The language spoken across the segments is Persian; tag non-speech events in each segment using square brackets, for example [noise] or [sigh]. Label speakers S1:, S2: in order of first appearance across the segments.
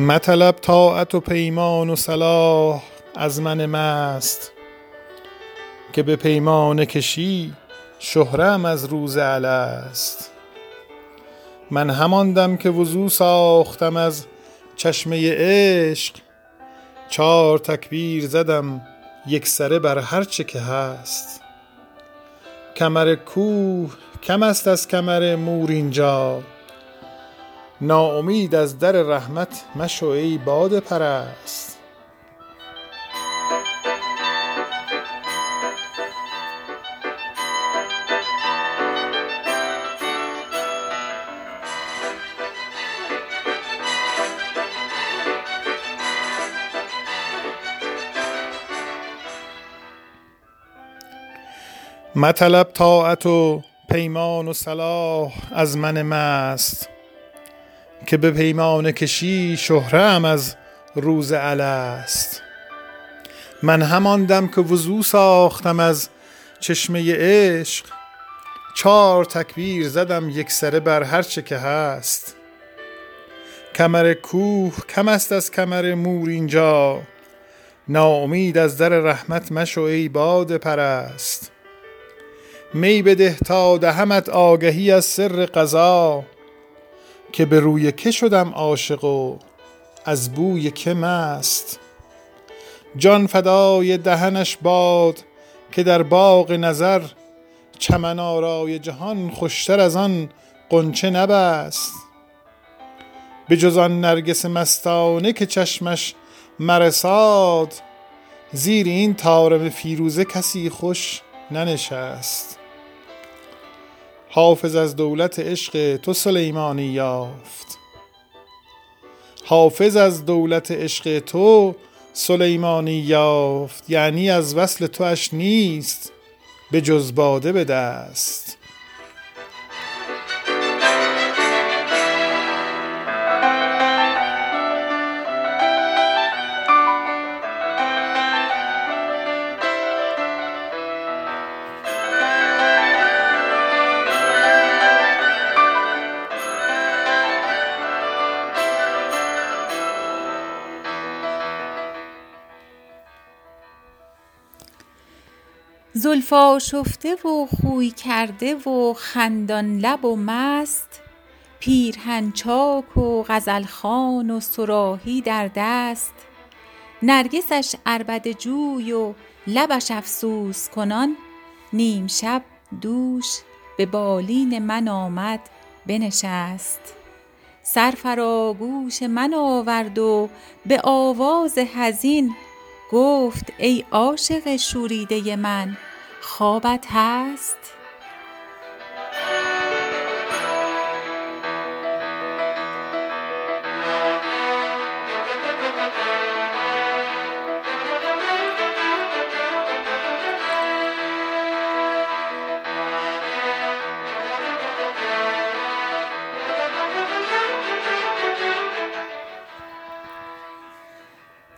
S1: مطلب طاعت و پیمان و صلاح از من مست که به پیمان کشی شهرم از روز الست. من هماندم که وضو ساختم از چشمه عشق چار تکبیر زدم یک سره بر هر چه که هست. کمر کوه کم است از کمر مور اینجا ناامید از در رحمت مشو ای باده پرست. مطلب طاعت و پیمان و صلاح از من مست. که به پیمان کشی شهرم از روز الست من هماندم که وضو ساختم از چشمه عشق چار تکبیر زدم یک سره بر هر چه که هست. کمر کوه کم است از کمر مور اینجا ناامید از در رحمت مشو ای باد پرست. می بده تا دهمت آگهی از سر قضا که به روی که شدم عاشق و از بوی که مست. جان فدای دهنش باد که در باغ نظر چمن آرای جهان خوشتر از آن غنچه نبست. به جز آن نرگس مستانه که چشمش مرساد زیر این طارم فیروزه کسی خوش ننشست. حافظ از دولت عشق تو سلیمانی یافت. حافظ از دولت عشق تو سلیمانی یافت. یعنی از وصل تواش نیست به جز باده به دست.
S2: زلف آشفته و خوی کرده و خندان لب و مست پیرهن چاک و غزل خوان و صراحی در دست. نرگسش عربده جوی و لبش افسوس کنان. نیم شب دوش به بالین من آمد بنشست. سر فراگوش من آورد و به آواز حزین گفت ای عاشق شوریده من خوابت هست؟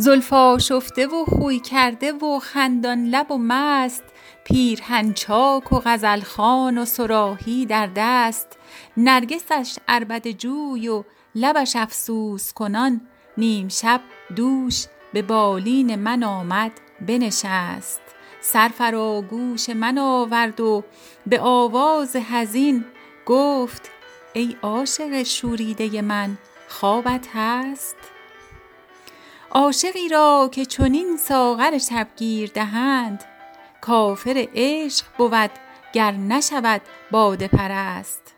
S2: زلف آشفته و خوی کرده و خندان لب و مست پیرهن چاک و غزل خوان و صراحی در دست نرگسش عربده جوی و لبش افسوس کنان نیم شب دوش به بالین من آمد بنشست. سر فراگوش من آورد و به آواز حزین گفت ای عاشق شوریده من خوابت هست؟ عاشقی را که چنین ساغر شبگیر دهند کافر عشق بود گر نشود باده پرست.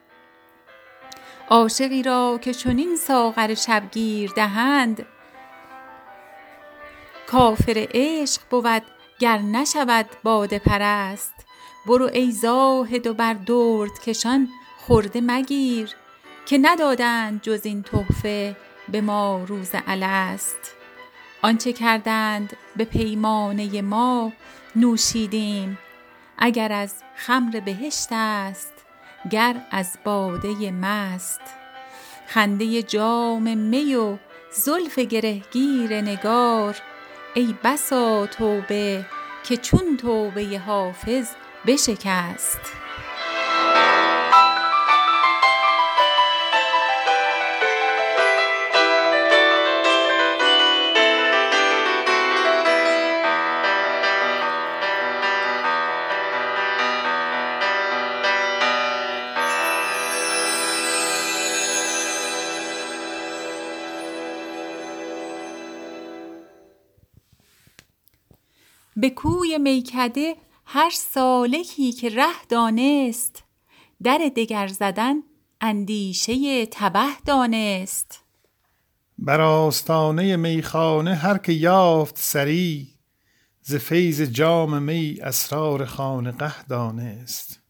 S2: عاشقی را که چنین ساغر شبگیر دهند کافر عشق بود گر نشود باده پرست. برو ای زاهد و بر دردکشان خرده مگیر که ندادند جز این تحفه به ما روز الست. آنچه کردند به پیمانه ما نوشیدیم. اگر از خمر بهشت است گر از باده مست. خنده جام می و زلف گرهگیر نگار. ای بسا توبه که چون توبه حافظ بشکست. به کوی میکده هر سالکی که ره دانست. در دگر زدن اندیشه تبه دانست.
S1: بر آستانه میخانه هر که یافت سری ز فیض جام می اسرار خانقه دانست.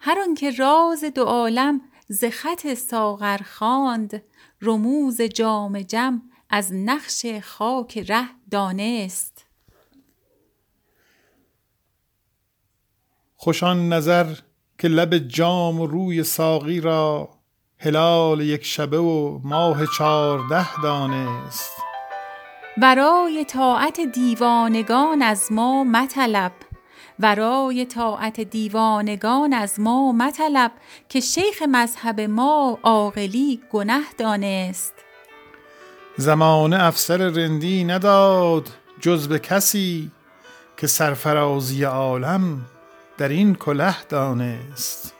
S2: هر آنکه راز دو عالم ز خط ساغر خواند رموز جام جم از نقش خاک ره دانست.
S1: خوش آن نظر که لب جام و روی ساقی را هلال یک شبه و ماه چارده دانست.
S2: ورای طاعت دیوانگان از ما مطلب. ورای طاعت دیوانگان از ما مطلب که شیخ مذهب ما عاقلی گنه دانست.
S1: زمانه افسر رندی نداد جز به کسی که سرفرازی عالم در این کله دانست.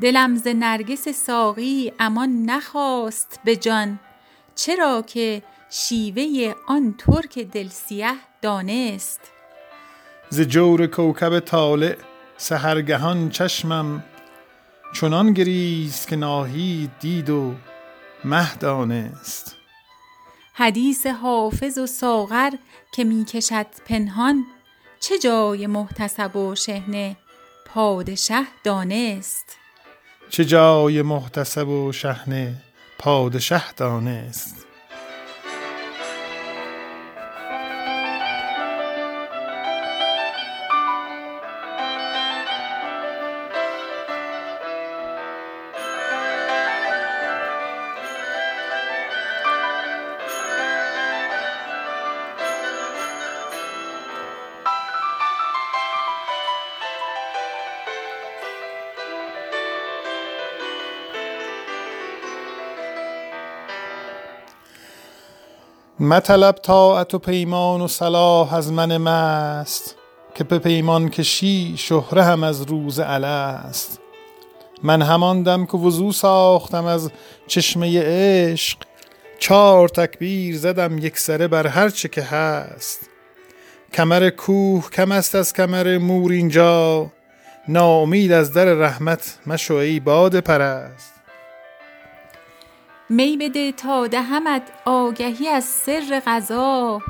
S2: دلم ز نرگس ساقی امان نخواست به جان چرا که شیوه آن ترک دل سیه دانست.
S1: ز جور کوکب طالع سحرگهان چشمم چنان گریست که ناهید دید و مه دانست.
S2: حدیث حافظ و ساغر که می کشد پنهان چه جای محتسب و شحنه؟ پادشه دانست.
S1: چه جای محتسب و شحنه؟ پادشه دانست. مطلب طاعت و پیمان و صلاح از من مست که به پیمان کشی شهره هم از روز الست. من همان دم که وضو ساختم از چشمه عشق چار تکبیر زدم یک سره بر هر چه که هست. کمر کوه کم است از کمر مور اینجا ناامید از در رحمت مشو ای باد پرست.
S2: می بده تا دهمت آگهی از سر قضا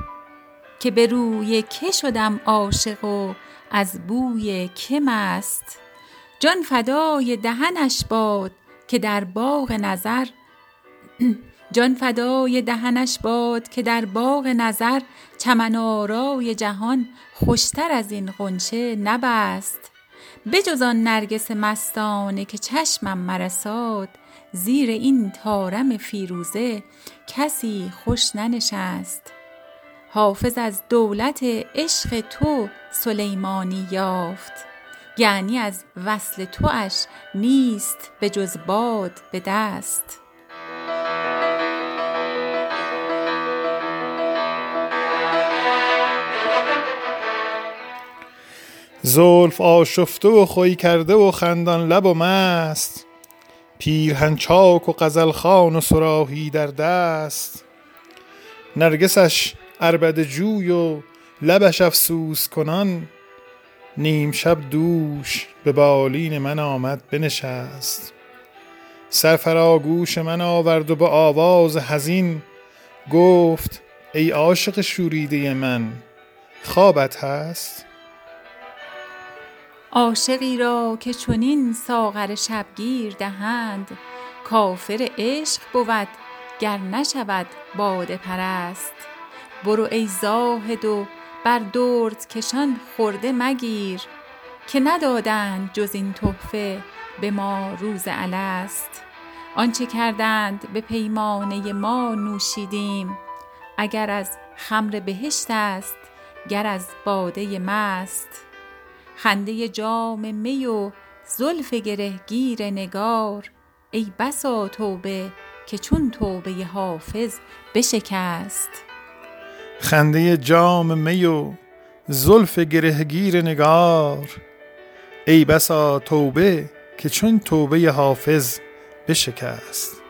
S2: که به روی که شدم عاشق و از بوی که مست. جان فدای دهنش باد که در باغ نظر [clears throat] جان فدای دهنش باد که در باغ نظر چمن آرای جهان خوشتر از این غنچه نبست. بجز آن نرگس مستانه که چشمم مرساد زیر این طارم فیروزه کسی خوش ننشست. حافظ از دولت عشق تو سلیمانی یافت. یعنی از وصل تواش نیست به جز باد به دست.
S1: زلف آشفته و خوی کرده و خندان لب و مست. پیرهن چاک و غزل خوان و صراحی در دست. نرگسش عربده جوی و لبش افسوس کنان. نیم شب دوش به بالین من آمد بنشست. سر فرا گوش من آورد و به آواز حزین گفت ای عاشق شوریده من خوابت هست؟
S2: عاشقی را که چنین ساغر شبگیر دهند کافر عشق بود گر نشود باده پرست. برو ای زاهد و بر درد کشان خرده مگیر که ندادند جز این تحفه به ما روز الست. آنچه کردند به پیمانه ما نوشیدیم اگر از خمر بهشت است گر از باده مست. خنده جام می و زلف گرهگیر نگار. ای بسا توبه که چون توبه حافظ بشکست.
S1: خنده جام می و زلف گرهگیر نگار. ای بسا توبه که چون توبه حافظ بشکست.